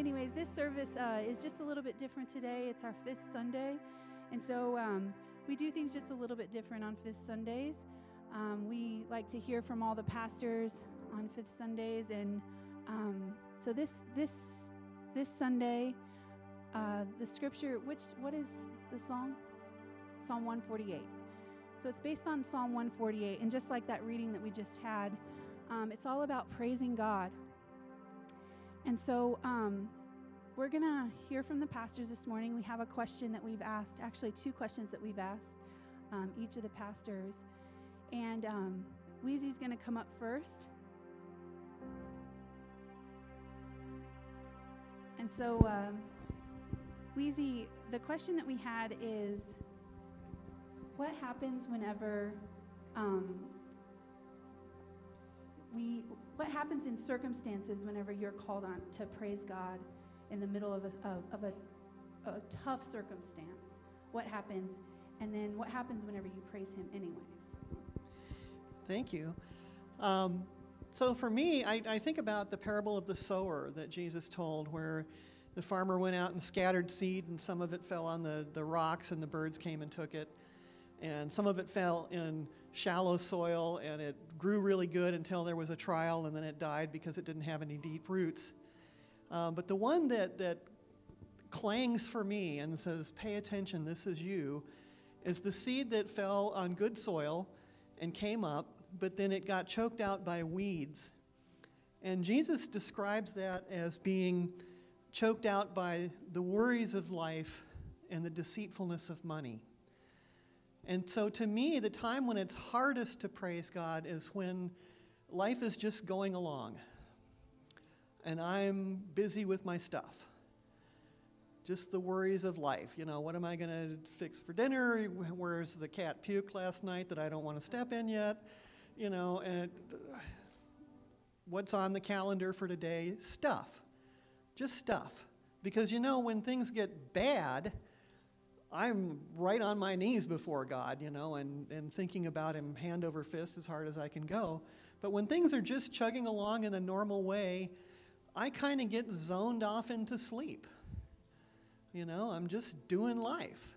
anyways, this service uh, is just a little bit different today. It's our fifth Sunday. And so um, we do things just a little bit different on fifth Sundays. Um, we like to hear from all the pastors on fifth Sundays. And um, so this, this, this Sunday, uh, the scripture, which, what is the song? Psalm 148. So it's based on Psalm 148. And just like that reading that we just had, um, it's all about praising God. And so um, we're going to hear from the pastors this morning. We have a question that we've asked, actually, two questions that we've asked um, each of the pastors. And um, Wheezy's going to come up first. And so, um, Wheezy, the question that we had is what happens whenever um, we what happens in circumstances whenever you're called on to praise God in the middle of a, of, of a, a tough circumstance? What happens? And then what happens whenever you praise Him, anyways? Thank you. Um, so for me, I, I think about the parable of the sower that Jesus told, where the farmer went out and scattered seed, and some of it fell on the, the rocks, and the birds came and took it. And some of it fell in shallow soil, and it grew really good until there was a trial, and then it died because it didn't have any deep roots. Um, but the one that, that clangs for me and says, Pay attention, this is you, is the seed that fell on good soil and came up, but then it got choked out by weeds. And Jesus describes that as being choked out by the worries of life and the deceitfulness of money. And so, to me, the time when it's hardest to praise God is when life is just going along and I'm busy with my stuff. Just the worries of life. You know, what am I going to fix for dinner? Where's the cat puked last night that I don't want to step in yet? You know, and what's on the calendar for today? Stuff. Just stuff. Because you know, when things get bad, I'm right on my knees before God, you know, and, and thinking about Him hand over fist as hard as I can go. But when things are just chugging along in a normal way, I kind of get zoned off into sleep. You know, I'm just doing life.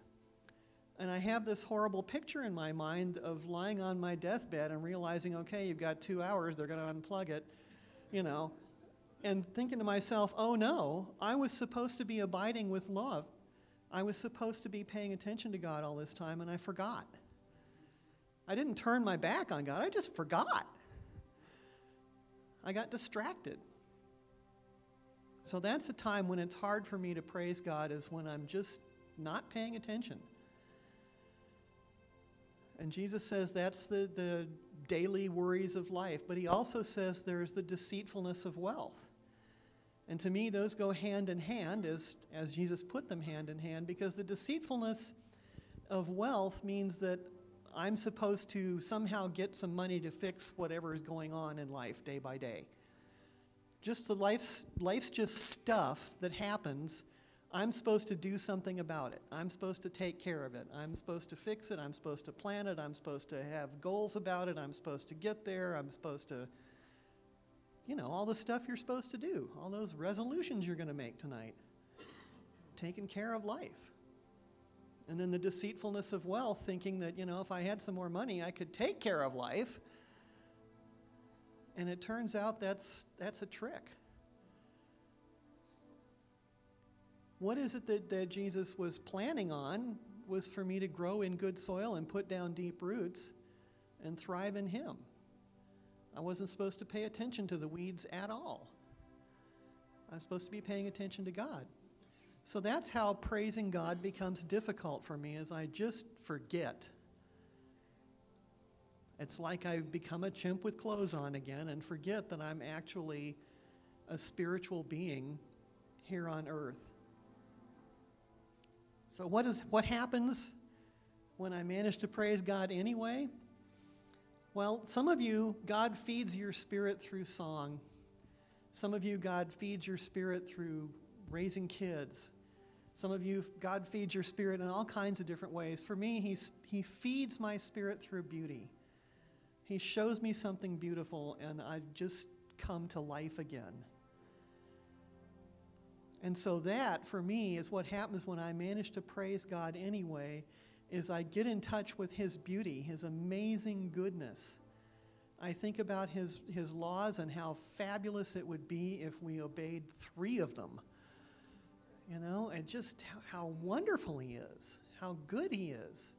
And I have this horrible picture in my mind of lying on my deathbed and realizing, okay, you've got two hours, they're going to unplug it, you know, and thinking to myself, oh no, I was supposed to be abiding with love. I was supposed to be paying attention to God all this time, and I forgot. I didn't turn my back on God, I just forgot. I got distracted. So that's a time when it's hard for me to praise God, is when I'm just not paying attention. And Jesus says that's the, the daily worries of life, but he also says there's the deceitfulness of wealth. And to me, those go hand in hand as, as Jesus put them hand in hand because the deceitfulness of wealth means that I'm supposed to somehow get some money to fix whatever is going on in life day by day. Just the life's, life's just stuff that happens. I'm supposed to do something about it. I'm supposed to take care of it. I'm supposed to fix it. I'm supposed to plan it. I'm supposed to have goals about it. I'm supposed to get there. I'm supposed to you know, all the stuff you're supposed to do, all those resolutions you're going to make tonight, taking care of life. And then the deceitfulness of wealth, thinking that, you know, if I had some more money, I could take care of life. And it turns out that's, that's a trick. What is it that, that Jesus was planning on was for me to grow in good soil and put down deep roots and thrive in Him. I wasn't supposed to pay attention to the weeds at all. I was supposed to be paying attention to God. So that's how praising God becomes difficult for me as I just forget. It's like I've become a chimp with clothes on again and forget that I'm actually a spiritual being here on earth. So what is what happens when I manage to praise God anyway? Well, some of you, God feeds your spirit through song. Some of you, God feeds your spirit through raising kids. Some of you, God feeds your spirit in all kinds of different ways. For me, he's, He feeds my spirit through beauty. He shows me something beautiful, and I just come to life again. And so that, for me, is what happens when I manage to praise God anyway, is I get in touch with His beauty, His amazing goodness. I think about His, his laws and how fabulous it would be if we obeyed three of them. You know, and just how, wonderful He is, how good He is,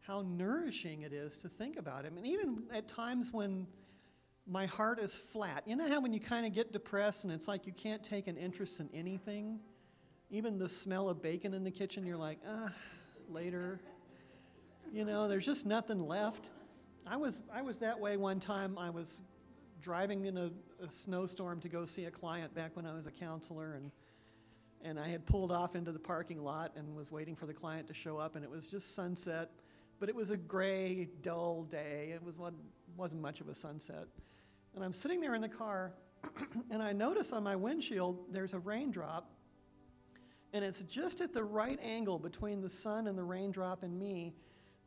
how nourishing it is to think about Him. And even at times when my heart is flat. You know how when you kind of get depressed and it's like you can't take an interest in anything? Even the smell of bacon in the kitchen, you're like, ah, later. You know, there's just nothing left. I was, I was that way one time. I was driving in a, a snowstorm to go see a client back when I was a counselor, and, and I had pulled off into the parking lot and was waiting for the client to show up, and it was just sunset. But it was a gray, dull day. It was one, wasn't much of a sunset. And I'm sitting there in the car, and I notice on my windshield there's a raindrop, and it's just at the right angle between the sun and the raindrop and me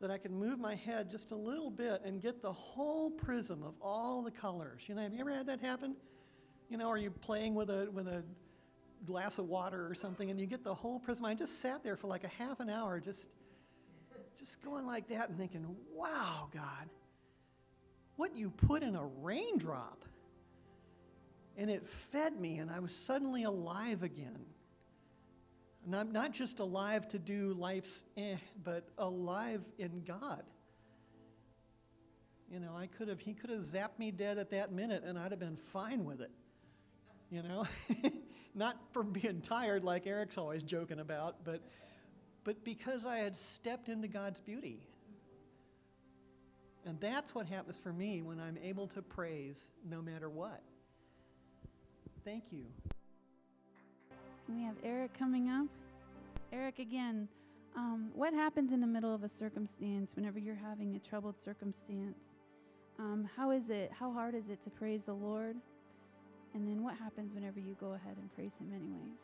that I can move my head just a little bit and get the whole prism of all the colors. You know, have you ever had that happen? You know, are you playing with a with a glass of water or something and you get the whole prism? I just sat there for like a half an hour just just going like that and thinking, wow, God, what you put in a raindrop. And it fed me, and I was suddenly alive again. I'm not just alive to do life's eh, but alive in God. You know, I could have, he could have zapped me dead at that minute, and I'd have been fine with it. You know, not from being tired like Eric's always joking about, but, but because I had stepped into God's beauty. And that's what happens for me when I'm able to praise no matter what. Thank you. We have Eric coming up. Eric, again, um, what happens in the middle of a circumstance whenever you're having a troubled circumstance? Um, how is it? How hard is it to praise the Lord? And then what happens whenever you go ahead and praise Him, anyways?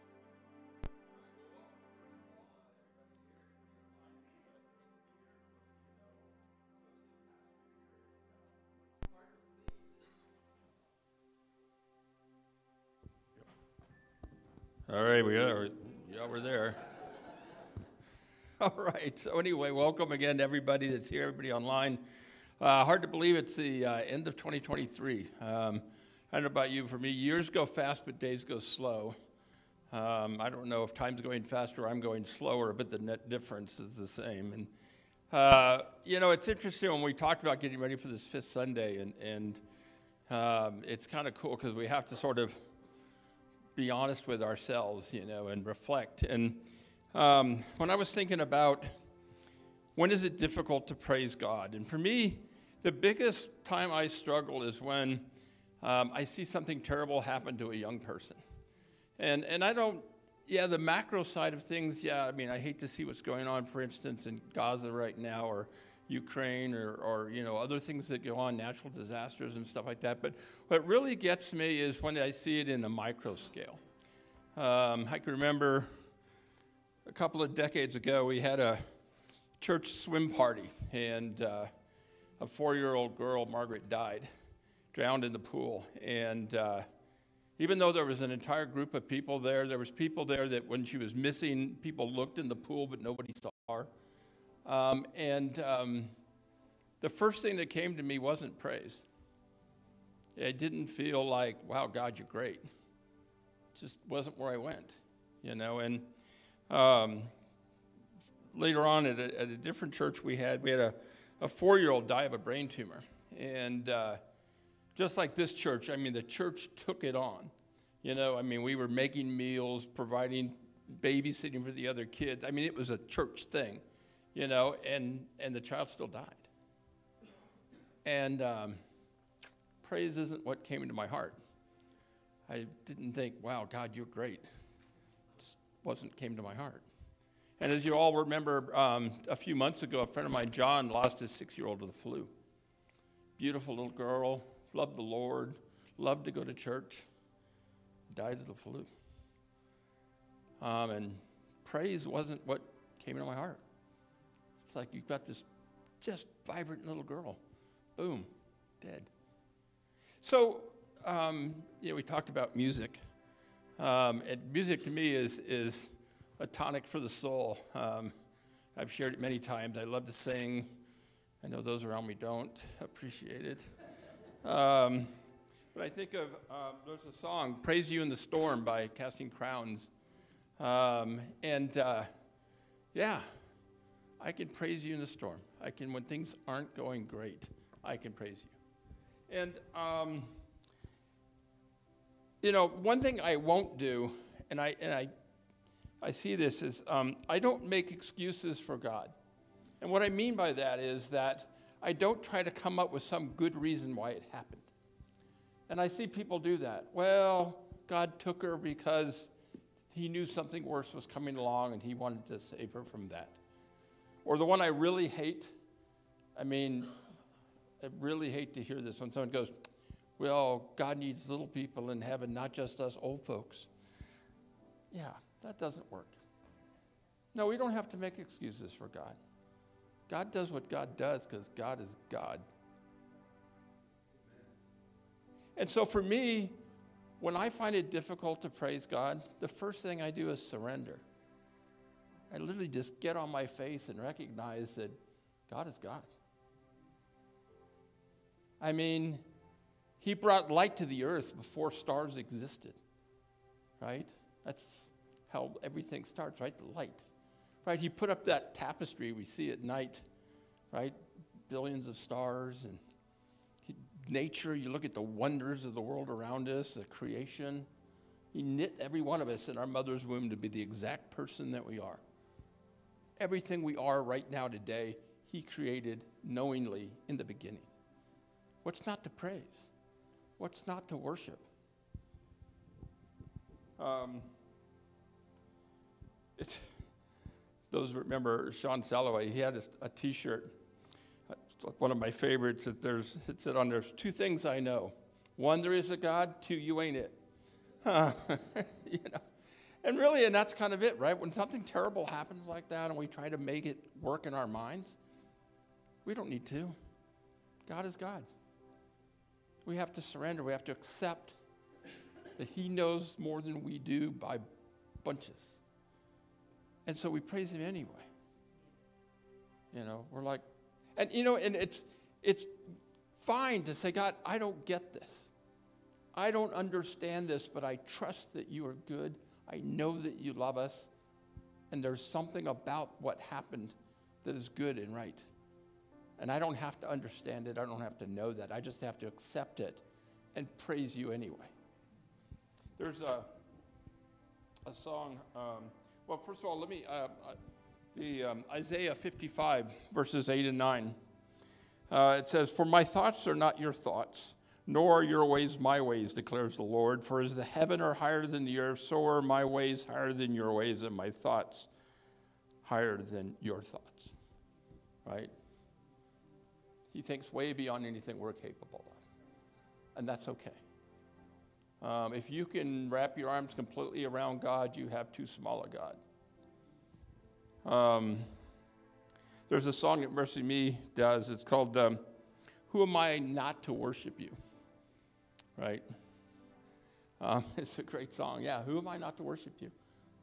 All right, we are. Yeah, we're there. All right. So anyway, welcome again to everybody that's here, everybody online. Uh, hard to believe it's the uh, end of 2023. Um, I don't know about you. For me, years go fast, but days go slow. Um, I don't know if time's going faster or I'm going slower, but the net difference is the same. And uh, you know, it's interesting when we talked about getting ready for this fifth Sunday, and and um, it's kind of cool because we have to sort of be honest with ourselves, you know, and reflect. And um, when I was thinking about when is it difficult to praise God, and for me, the biggest time I struggle is when um, I see something terrible happen to a young person. And, and I don't, yeah, the macro side of things, yeah, I mean, I hate to see what's going on, for instance, in Gaza right now, or Ukraine or, or you know other things that go on, natural disasters and stuff like that. But what really gets me is when I see it in the micro scale. Um, I can remember a couple of decades ago we had a church swim party, and uh, a four-year-old girl, Margaret, died, drowned in the pool, and. Uh, even though there was an entire group of people there, there was people there that when she was missing, people looked in the pool, but nobody saw her. Um, and um, the first thing that came to me wasn't praise. It didn't feel like, wow, God, you're great. It just wasn't where I went, you know. And um, later on at a, at a, different church we had, we had a, a four year old die of a brain tumor. And uh, just like this church, I mean, the church took it on. You know, I mean, we were making meals, providing babysitting for the other kids. I mean, it was a church thing you know, and, and the child still died. And um, praise isn't what came into my heart. I didn't think, wow, God, you're great. It wasn't came to my heart. And as you all remember, um, a few months ago, a friend of mine, John, lost his six year old to the flu. Beautiful little girl, loved the Lord, loved to go to church, died of the flu. Um, and praise wasn't what came into my heart. It's like you've got this just vibrant little girl. Boom, dead. So, um, yeah, we talked about music. Um, and music to me is, is a tonic for the soul. Um, I've shared it many times. I love to sing. I know those around me don't appreciate it. Um, but I think of uh, there's a song, Praise You in the Storm by Casting Crowns. Um, and uh, yeah, I can praise you in the storm. I can, when things aren't going great, I can praise you. And, um, you know, one thing I won't do, and I, and I, I see this, is um, I don't make excuses for God. And what I mean by that is that I don't try to come up with some good reason why it happened. And I see people do that. Well, God took her because he knew something worse was coming along and he wanted to save her from that. Or the one I really hate, I mean, I really hate to hear this when someone goes, Well, God needs little people in heaven, not just us old folks. Yeah, that doesn't work. No, we don't have to make excuses for God. God does what God does because God is God. And so for me, when I find it difficult to praise God, the first thing I do is surrender. I literally just get on my face and recognize that God is God. I mean, He brought light to the earth before stars existed, right? That's how everything starts, right? The light, right? He put up that tapestry we see at night, right? Billions of stars and nature, you look at the wonders of the world around us, the creation. He knit every one of us in our mother's womb to be the exact person that we are. Everything we are right now today, He created knowingly in the beginning. What's not to praise? What's not to worship? Um, it's, those remember Sean Salloway, he had a a t shirt one of my favorites that there's it said on there's two things I know. One, there is a God. Two, you ain't it. Huh. you know. And really, and that's kind of it, right? When something terrible happens like that and we try to make it work in our minds, we don't need to. God is God. We have to surrender. We have to accept that He knows more than we do by bunches. And so we praise Him anyway. You know, we're like, and you know, and it's it's fine to say, God, I don't get this. I don't understand this, but I trust that you are good. I know that you love us. And there's something about what happened that is good and right. And I don't have to understand it. I don't have to know that. I just have to accept it and praise you anyway. There's a, a song. Um, well, first of all, let me. Uh, the um, Isaiah 55, verses 8 and 9. Uh, it says, For my thoughts are not your thoughts, nor are your ways my ways, declares the Lord. For as the heaven are higher than the earth, so are my ways higher than your ways, and my thoughts higher than your thoughts. Right? He thinks way beyond anything we're capable of. And that's okay. Um, if you can wrap your arms completely around God, you have too small a God. Um, there's a song that MercyMe does. It's called um, Who Am I Not to Worship You? Right? Um, it's a great song. Yeah, who am I not to worship you?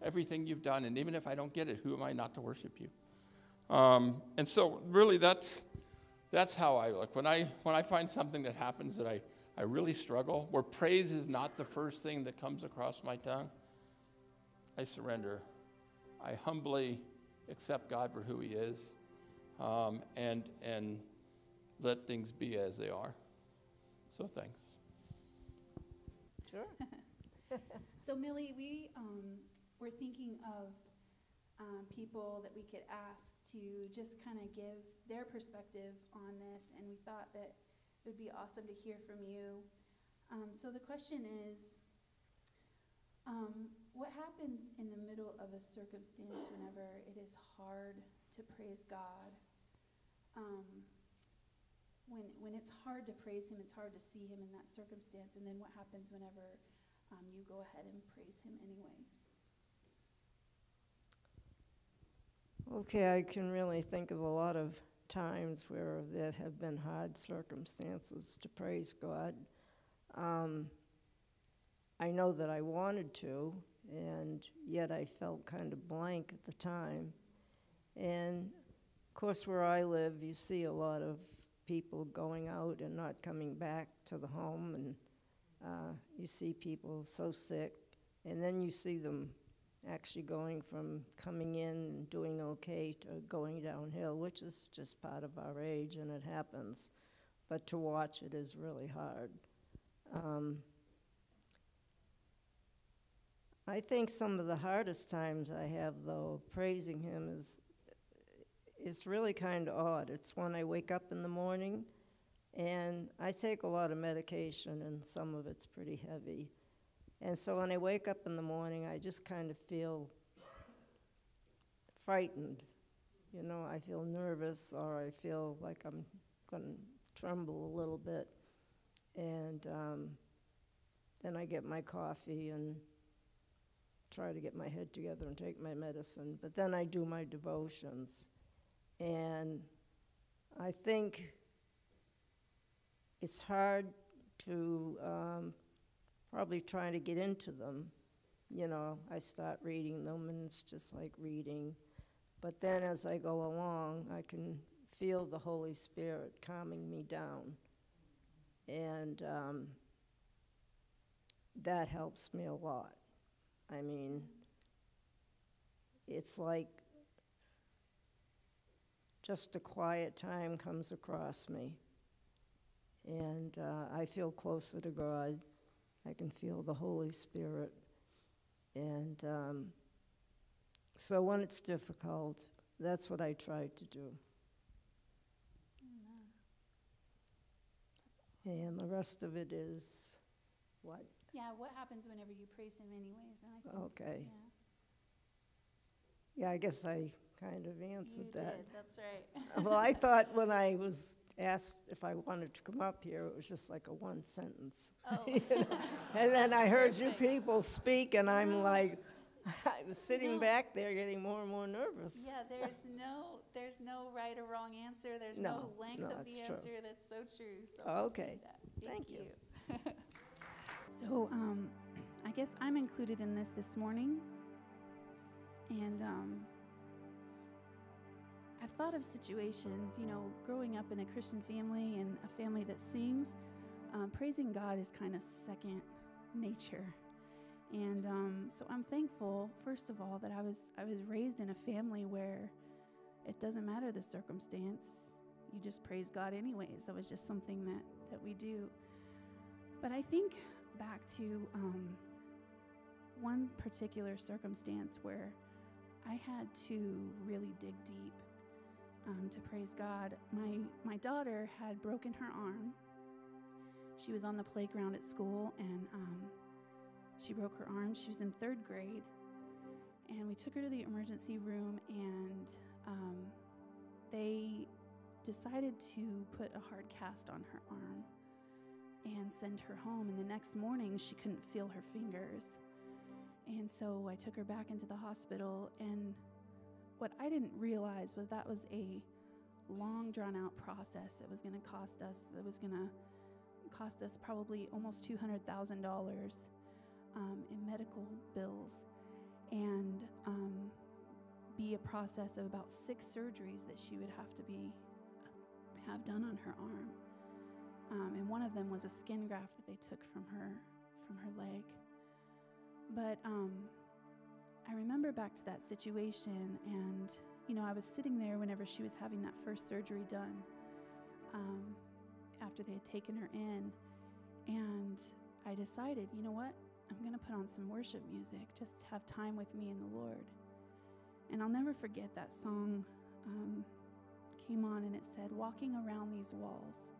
Everything you've done, and even if I don't get it, who am I not to worship you? Um, and so, really, that's, that's how I look. When I, when I find something that happens that I, I really struggle, where praise is not the first thing that comes across my tongue, I surrender. I humbly accept God for who He is, um, and and let things be as they are. So thanks. Sure. So Millie, we um, were thinking of um, people that we could ask to just kind of give their perspective on this, and we thought that it would be awesome to hear from you. Um, so the question is, um, what happens in the middle of a circumstance whenever it is hard to praise God? When, when it's hard to praise Him, it's hard to see Him in that circumstance. And then what happens whenever um, you go ahead and praise Him anyways? Okay, I can really think of a lot of times where there have been hard circumstances to praise God. Um, I know that I wanted to, and yet I felt kind of blank at the time. And of course, where I live, you see a lot of people going out and not coming back to the home, and uh, you see people so sick, and then you see them actually going from coming in and doing okay to going downhill, which is just part of our age and it happens. But to watch it is really hard. Um, I think some of the hardest times I have, though, praising Him is it's really kind of odd. It's when I wake up in the morning, and I take a lot of medication, and some of it's pretty heavy. And so when I wake up in the morning, I just kind of feel frightened. You know, I feel nervous, or I feel like I'm going to tremble a little bit. And um, then I get my coffee and try to get my head together and take my medicine. But then I do my devotions. And I think it's hard to um, probably try to get into them. You know, I start reading them and it's just like reading. But then as I go along, I can feel the Holy Spirit calming me down. And um, that helps me a lot. I mean, it's like just a quiet time comes across me. And uh, I feel closer to God. I can feel the Holy Spirit. And um, so when it's difficult, that's what I try to do. And the rest of it is what? Yeah, what happens whenever you praise Him, anyways? And I think, Okay. yeah, Yeah, I guess I kind of you answered did. that. That's right. well, I thought when I was asked if I wanted to come up here, it was just like a one sentence. Oh. And then I heard you people speak, and I'm No. like, I was sitting No. back there getting more and more nervous. Yeah, there's no, there's no right or wrong answer. There's No, no, length no, of it's the true. answer. That's so true. So Oh, okay. appreciate that. Thank you. so, um, I guess I'm included in this this morning, and um, I've thought of situations. You know, growing up in a Christian family and a family that sings, um, praising God is kind of second nature. And um, so I'm thankful, first of all, that I was I was raised in a family where it doesn't matter the circumstance. You just praise God anyways. That was just something that, that we do. But I think back to um, one particular circumstance where I had to really dig deep um, to praise God. My my daughter had broken her arm. She was on the playground at school and um, she broke her arm. She was in third grade, and we took her to the emergency room and um, they decided to put a hard cast on her arm and send her home. And the next morning, she couldn't feel her fingers. And so I took her back into the hospital. And what I didn't realize was that was a long, drawn out process that was going to cost us, that was going to cost us probably almost $200,000 um, in medical bills. And um, be a process of about six surgeries that she would have to be have done on her arm. Um, and one of them was a skin graft that they took from her from her leg. But um, I remember back to that situation, and you know, I was sitting there whenever she was having that first surgery done. Um, after they had taken her in, and I decided, you know what? I'm going to put on some worship music, just have time with me and the Lord. And I'll never forget that song um, came on and it said, Walking around these walls,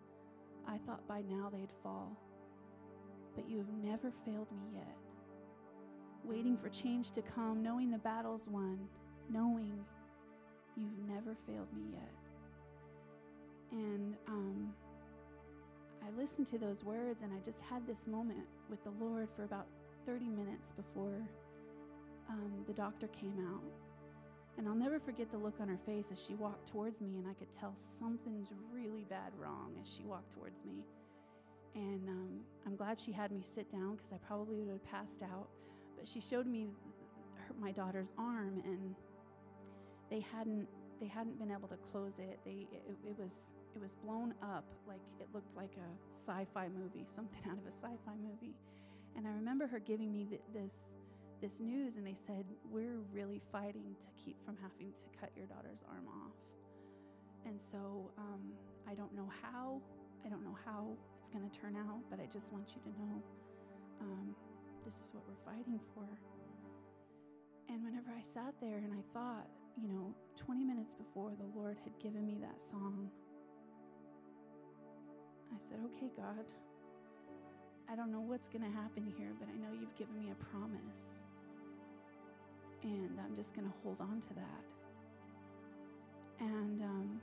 I thought by now they'd fall, but you have never failed me yet. Waiting for change to come, knowing the battle's won, knowing you've never failed me yet. And um, I listened to those words and I just had this moment with the Lord for about 30 minutes before um, the doctor came out. And I'll never forget the look on her face as she walked towards me, and I could tell something's really bad wrong as she walked towards me. And um, I'm glad she had me sit down because I probably would have passed out. But she showed me her, my daughter's arm, and they hadn't they hadn't been able to close it. They it, it was it was blown up like it looked like a sci-fi movie, something out of a sci-fi movie. And I remember her giving me th- this this news, and they said we're really fighting to keep from having to cut your daughter's arm off. And so um, I don't know how. I don't know how it's going to turn out, but I just want you to know um, this is what we're fighting for. And whenever I sat there and I thought, you know, 20 minutes before the Lord had given me that song, I said, okay, God, I don't know what's going to happen here, but I know you've given me a promise. And I'm just going to hold on to that. And um,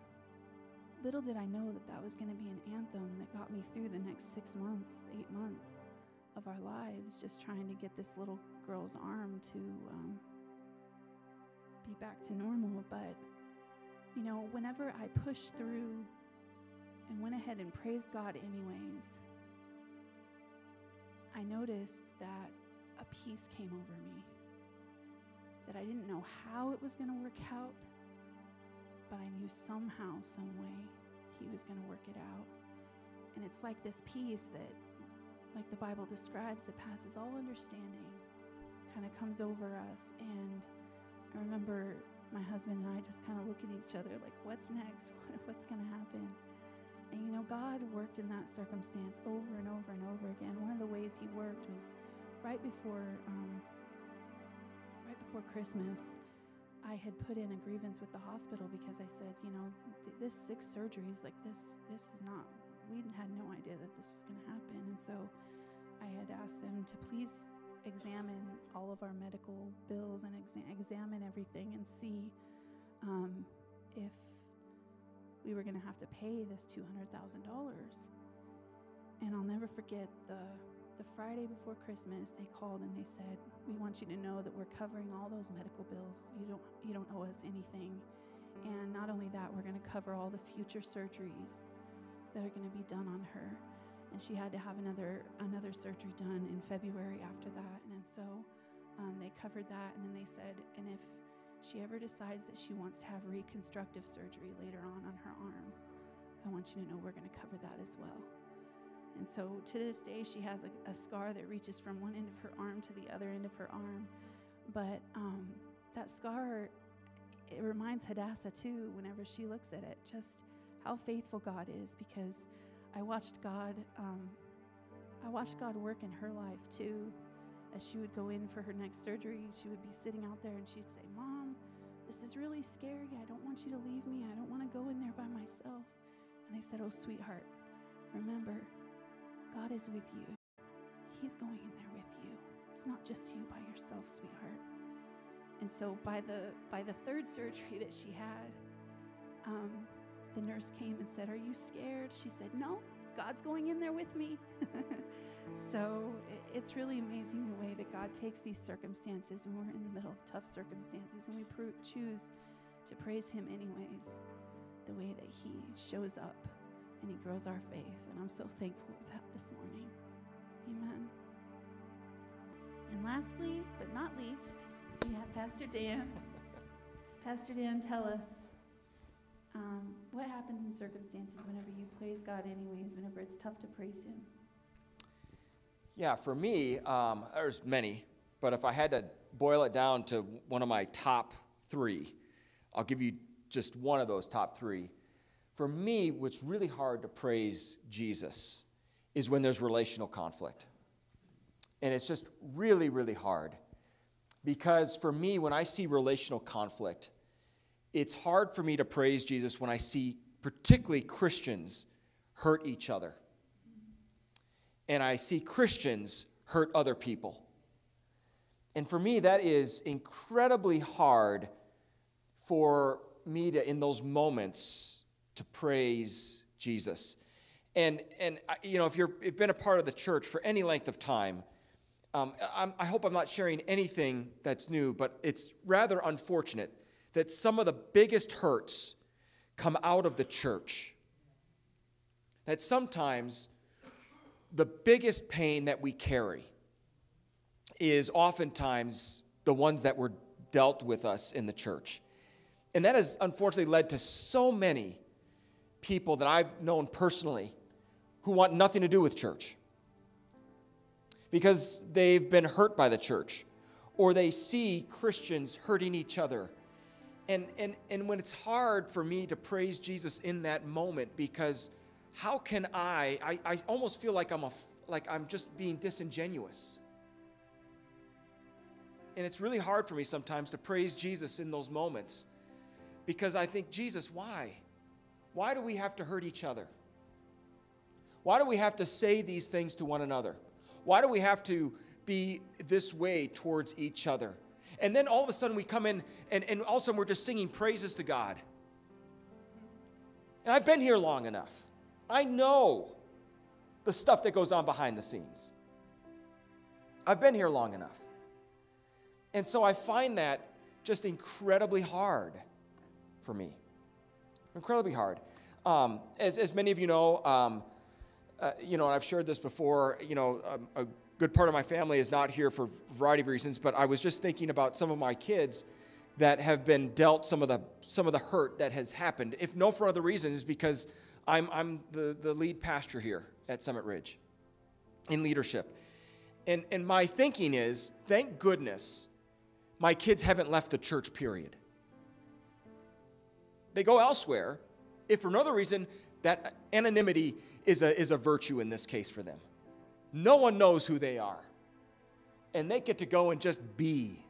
little did I know that that was going to be an anthem that got me through the next six months, eight months of our lives, just trying to get this little girl's arm to um, be back to normal. But, you know, whenever I pushed through and went ahead and praised God, anyways, I noticed that a peace came over me. That I didn't know how it was going to work out, but I knew somehow, some way, He was going to work it out. And it's like this peace that, like the Bible describes, that passes all understanding, kind of comes over us. And I remember my husband and I just kind of look at each other like, what's next? What's going to happen? And you know, God worked in that circumstance over and over and over again. One of the ways He worked was right before, um, right before Christmas. I had put in a grievance with the hospital because I said, you know, th- this six surgeries, like this, this is not. We had no idea that this was going to happen, and so I had asked them to please examine all of our medical bills and exa- examine everything and see um, if we were going to have to pay this $200,000. And I'll never forget the the Friday before Christmas, they called and they said, "We want you to know that we're covering all those medical bills. You don't you don't owe us anything. And not only that, we're going to cover all the future surgeries that are going to be done on her." And she had to have another another surgery done in February after that. And so um, they covered that, and then they said, "And if she ever decides that she wants to have reconstructive surgery later on on her arm, I want you to know we're going to cover that as well." And so to this day, she has a, a, scar that reaches from one end of her arm to the other end of her arm. But um, that scar, it reminds Hadassah too, whenever she looks at it, just how faithful God is because I watched God. Um, I watched God work in her life too. As she would go in for her next surgery, she would be sitting out there and she'd say, Mom, this is really scary. I don't want you to leave me. I don't want to go in there by myself. And I said, Oh, sweetheart, remember, God is with you. He's going in there with you. It's not just you by yourself, sweetheart. And so by the by the third surgery that she had, um, the nurse came and said, "Are you scared?" She said, "No, God's going in there with me." so it's really amazing the way that God takes these circumstances when we're in the middle of tough circumstances and we choose to praise Him anyways. The way that He shows up and He grows our faith. And I'm so thankful for that this morning. Amen. And lastly, but not least, we have Pastor Dan. Pastor Dan, tell us um, what happens in circumstances whenever you praise God, anyways, whenever it's tough to praise Him. Yeah, for me, um, there's many, but if I had to boil it down to one of my top three, I'll give you just one of those top three. For me, what's really hard to praise Jesus is when there's relational conflict. And it's just really, really hard. Because for me, when I see relational conflict, it's hard for me to praise Jesus when I see particularly Christians hurt each other. And I see Christians hurt other people. And for me, that is incredibly hard for me to, in those moments, to praise Jesus. And, and you know, if you're, you've been a part of the church for any length of time, um, i hope I'm not sharing anything that's new, but it's rather unfortunate that some of the biggest hurts come out of the church. That sometimes the biggest pain that we carry is oftentimes the ones that were dealt with us in the church. And that has unfortunately led to so many people that I've known personally who want nothing to do with church because they've been hurt by the church or they see Christians hurting each other. And, and, and when it's hard for me to praise Jesus in that moment because how can I, I, I almost feel like I'm, a, like I'm just being disingenuous. And it's really hard for me sometimes to praise Jesus in those moments because I think, Jesus, why? Why do we have to hurt each other? Why do we have to say these things to one another? Why do we have to be this way towards each other? And then all of a sudden we come in and, and all of a sudden we're just singing praises to God. And I've been here long enough. I know the stuff that goes on behind the scenes. I've been here long enough. And so I find that just incredibly hard for me. Incredibly hard. Um, as, as many of you know, um, uh, you know, and I've shared this before, you know, um, a good part of my family is not here for a variety of reasons, but I was just thinking about some of my kids that have been dealt some of the, some of the hurt that has happened, if no for other reasons, because I'm, I'm the, the lead pastor here at Summit Ridge in leadership. And, and my thinking is, thank goodness my kids haven't left the church, period. They go elsewhere, if for another reason, that anonymity is a, is a virtue in this case for them. No one knows who they are. And they get to go and just be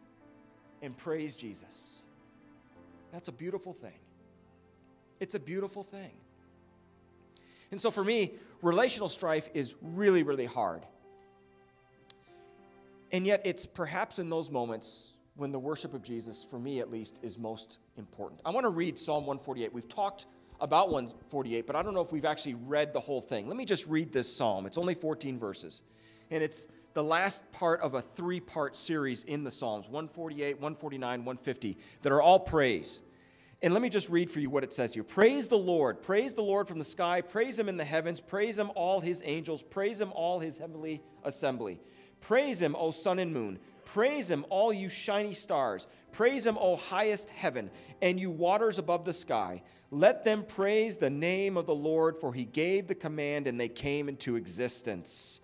and praise Jesus. That's a beautiful thing. It's a beautiful thing. And so for me, relational strife is really, really hard. And yet, it's perhaps in those moments when the worship of Jesus, for me at least, is most important. I want to read Psalm 148. We've talked about 148, but I don't know if we've actually read the whole thing. Let me just read this psalm. It's only 14 verses, and it's the last part of a three part series in the Psalms 148, 149, 150 that are all praise. And let me just read for you what it says here. Praise the Lord. Praise the Lord from the sky. Praise him in the heavens. Praise him, all his angels. Praise him, all his heavenly assembly. Praise him, O sun and moon. Praise him, all you shiny stars. Praise him, O highest heaven, and you waters above the sky. Let them praise the name of the Lord, for he gave the command and they came into existence.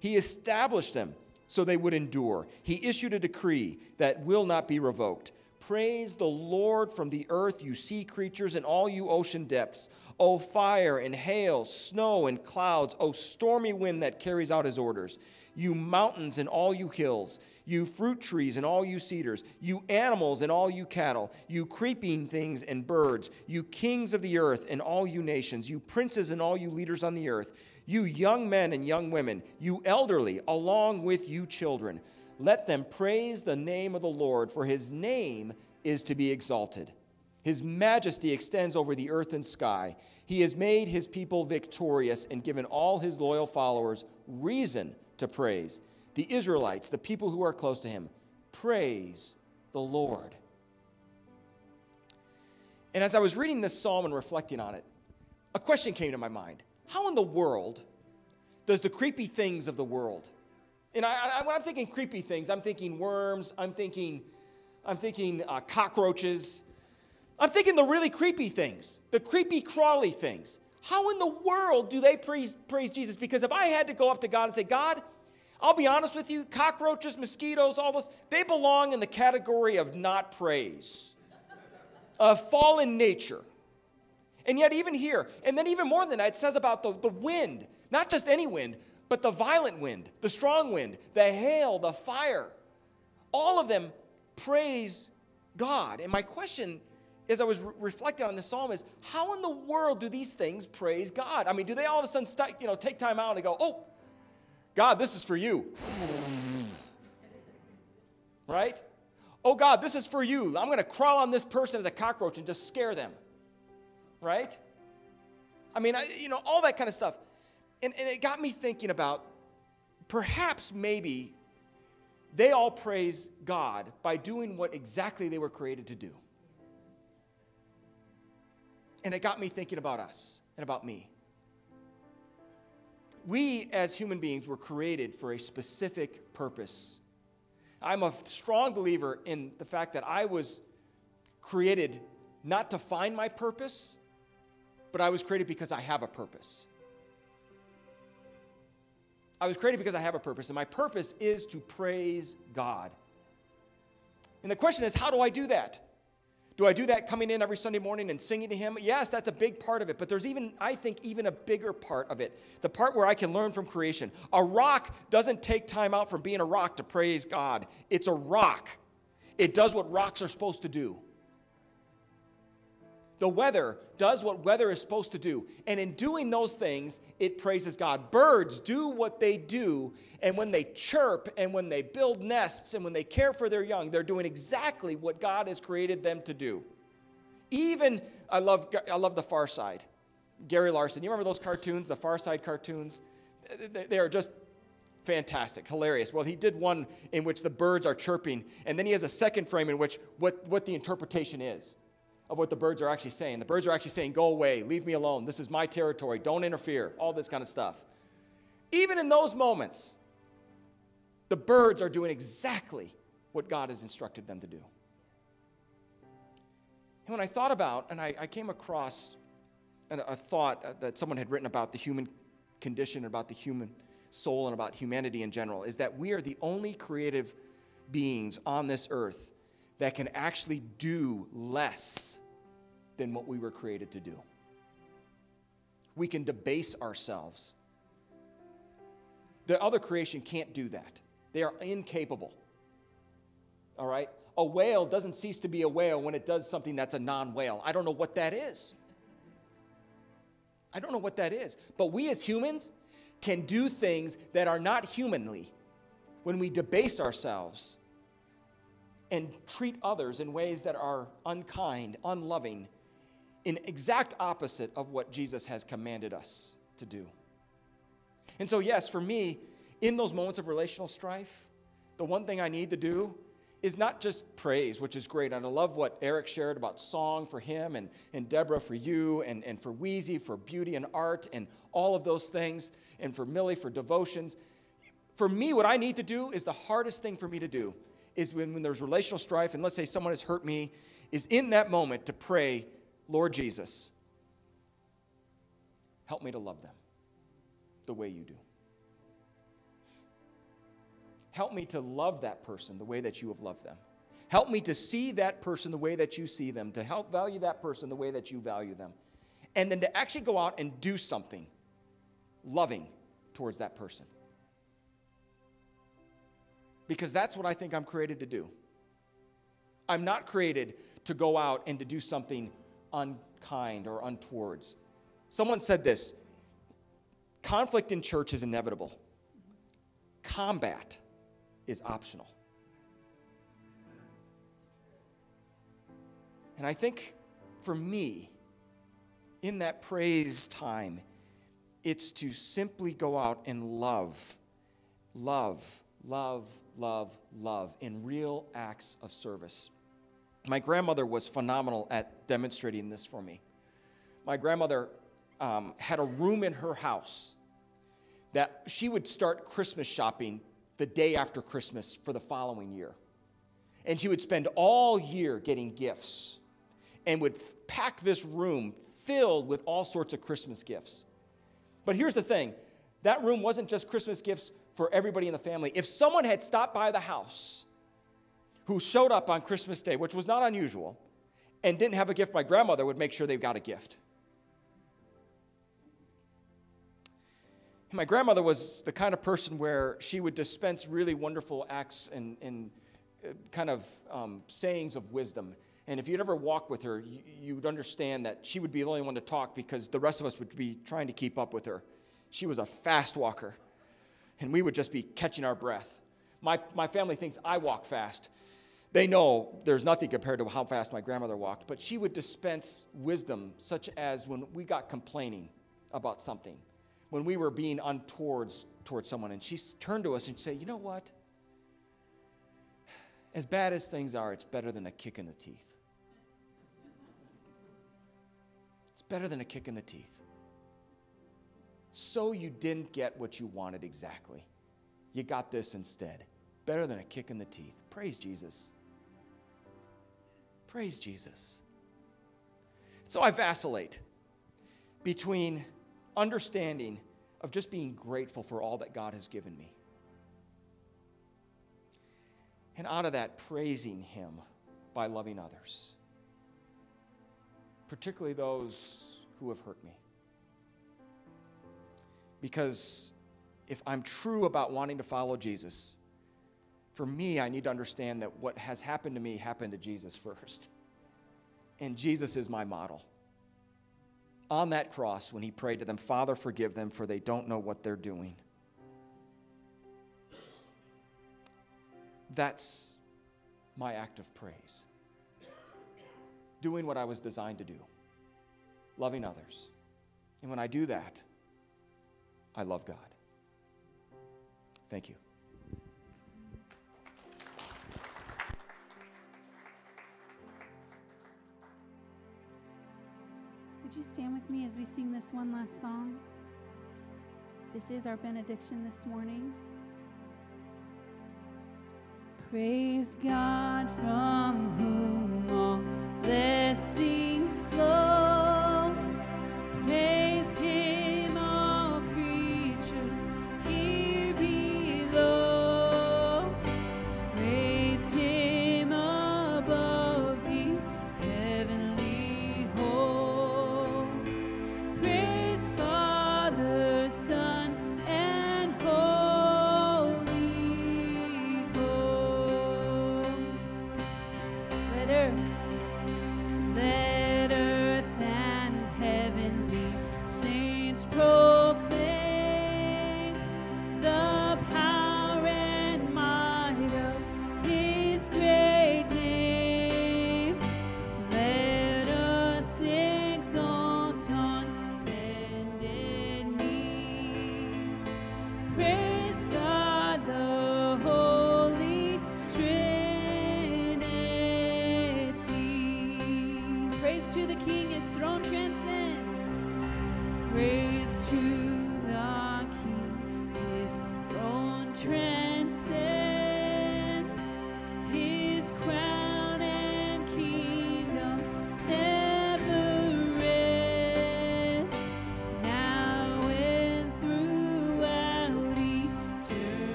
He established them so they would endure. He issued a decree that will not be revoked. Praise the Lord from the earth, you sea creatures, and all you ocean depths. O fire and hail, snow and clouds, O stormy wind that carries out his orders. You mountains and all you hills, you fruit trees and all you cedars, you animals and all you cattle, you creeping things and birds, you kings of the earth and all you nations, you princes and all you leaders on the earth, you young men and young women, you elderly, along with you children. Let them praise the name of the Lord, for his name is to be exalted. His majesty extends over the earth and sky. He has made his people victorious and given all his loyal followers reason to praise. The Israelites, the people who are close to him, praise the Lord. And as I was reading this psalm and reflecting on it, a question came to my mind How in the world does the creepy things of the world, and I, I, when I'm thinking creepy things, I'm thinking worms, I'm thinking, I'm thinking uh, cockroaches, I'm thinking the really creepy things, the creepy crawly things. How in the world do they praise, praise Jesus? Because if I had to go up to God and say, God, I'll be honest with you, cockroaches, mosquitoes, all those, they belong in the category of not praise, of fallen nature. And yet, even here, and then even more than that, it says about the, the wind, not just any wind, but the violent wind, the strong wind, the hail, the fire, all of them praise God. And my question, as I was re- reflecting on this psalm, is how in the world do these things praise God? I mean, do they all of a sudden you know, take time out and go, oh, God, this is for you. right? Oh, God, this is for you. I'm going to crawl on this person as a cockroach and just scare them. Right? I mean, I, you know, all that kind of stuff. And, and it got me thinking about perhaps maybe they all praise God by doing what exactly they were created to do. And it got me thinking about us and about me. We as human beings were created for a specific purpose. I'm a strong believer in the fact that I was created not to find my purpose, but I was created because I have a purpose. I was created because I have a purpose, and my purpose is to praise God. And the question is, how do I do that? Do I do that coming in every Sunday morning and singing to Him? Yes, that's a big part of it, but there's even, I think, even a bigger part of it the part where I can learn from creation. A rock doesn't take time out from being a rock to praise God, it's a rock. It does what rocks are supposed to do. The weather does what weather is supposed to do. And in doing those things, it praises God. Birds do what they do. And when they chirp and when they build nests and when they care for their young, they're doing exactly what God has created them to do. Even, I love, I love The Far Side. Gary Larson. You remember those cartoons, the Far Side cartoons? They are just fantastic, hilarious. Well, he did one in which the birds are chirping, and then he has a second frame in which what, what the interpretation is of what the birds are actually saying. The birds are actually saying, Go away, leave me alone, this is my territory, don't interfere, all this kind of stuff. Even in those moments, the birds are doing exactly what God has instructed them to do. And when I thought about, and I, I came across a, a thought uh, that someone had written about the human condition, about the human soul, and about humanity in general, is that we are the only creative beings on this earth that can actually do less than what we were created to do. We can debase ourselves. The other creation can't do that, they are incapable. All right? A whale doesn't cease to be a whale when it does something that's a non whale. I don't know what that is. I don't know what that is. But we as humans can do things that are not humanly when we debase ourselves and treat others in ways that are unkind, unloving, in exact opposite of what Jesus has commanded us to do. And so, yes, for me, in those moments of relational strife, the one thing I need to do is not just praise, which is great. And I love what Eric shared about song for him and, and Deborah for you and, and for Wheezy for beauty and art and all of those things, and for Millie for devotions. For me, what I need to do is the hardest thing for me to do is when, when there's relational strife, and let's say someone has hurt me, is in that moment to pray Lord Jesus, help me to love them the way you do. Help me to love that person the way that you have loved them. Help me to see that person the way that you see them, to help value that person the way that you value them. And then to actually go out and do something loving towards that person. Because that's what I think I'm created to do. I'm not created to go out and to do something unkind or untowards. Someone said this conflict in church is inevitable, combat is optional. And I think for me, in that praise time, it's to simply go out and love, love, love, love, love in real acts of service. My grandmother was phenomenal at demonstrating this for me. My grandmother um, had a room in her house that she would start Christmas shopping the day after Christmas for the following year. And she would spend all year getting gifts and would pack this room filled with all sorts of Christmas gifts. But here's the thing that room wasn't just Christmas gifts for everybody in the family. If someone had stopped by the house who showed up on Christmas Day, which was not unusual, and didn't have a gift, my grandmother would make sure they got a gift. My grandmother was the kind of person where she would dispense really wonderful acts and, and uh, kind of um, sayings of wisdom. And if you'd ever walk with her, you, you would understand that she would be the only one to talk because the rest of us would be trying to keep up with her. She was a fast walker, and we would just be catching our breath. My, my family thinks I walk fast. They know there's nothing compared to how fast my grandmother walked, but she would dispense wisdom, such as when we got complaining about something, when we were being untoward towards someone, and she turned to us and say, You know what? As bad as things are, it's better than a kick in the teeth. It's better than a kick in the teeth. so you didn't get what you wanted exactly. You got this instead. Better than a kick in the teeth. Praise Jesus. Praise Jesus. So I vacillate between understanding of just being grateful for all that God has given me. And out of that, praising Him by loving others, particularly those who have hurt me. Because if I'm true about wanting to follow Jesus, for me, I need to understand that what has happened to me happened to Jesus first. And Jesus is my model. On that cross, when he prayed to them, Father, forgive them, for they don't know what they're doing. That's my act of praise. Doing what I was designed to do, loving others. And when I do that, I love God. Thank you. Would you stand with me as we sing this one last song? This is our benediction this morning. Praise God from whom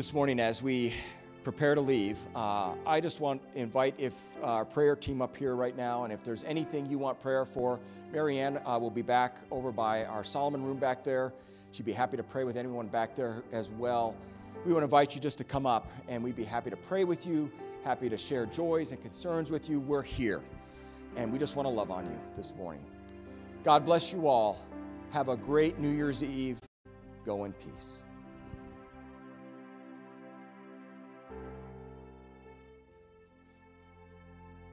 This morning, as we prepare to leave, uh, I just want to invite if our prayer team up here right now, and if there's anything you want prayer for, Marianne uh, will be back over by our Solomon room back there. She'd be happy to pray with anyone back there as well. We want to invite you just to come up, and we'd be happy to pray with you, happy to share joys and concerns with you. We're here, and we just want to love on you this morning. God bless you all. Have a great New Year's Eve. Go in peace.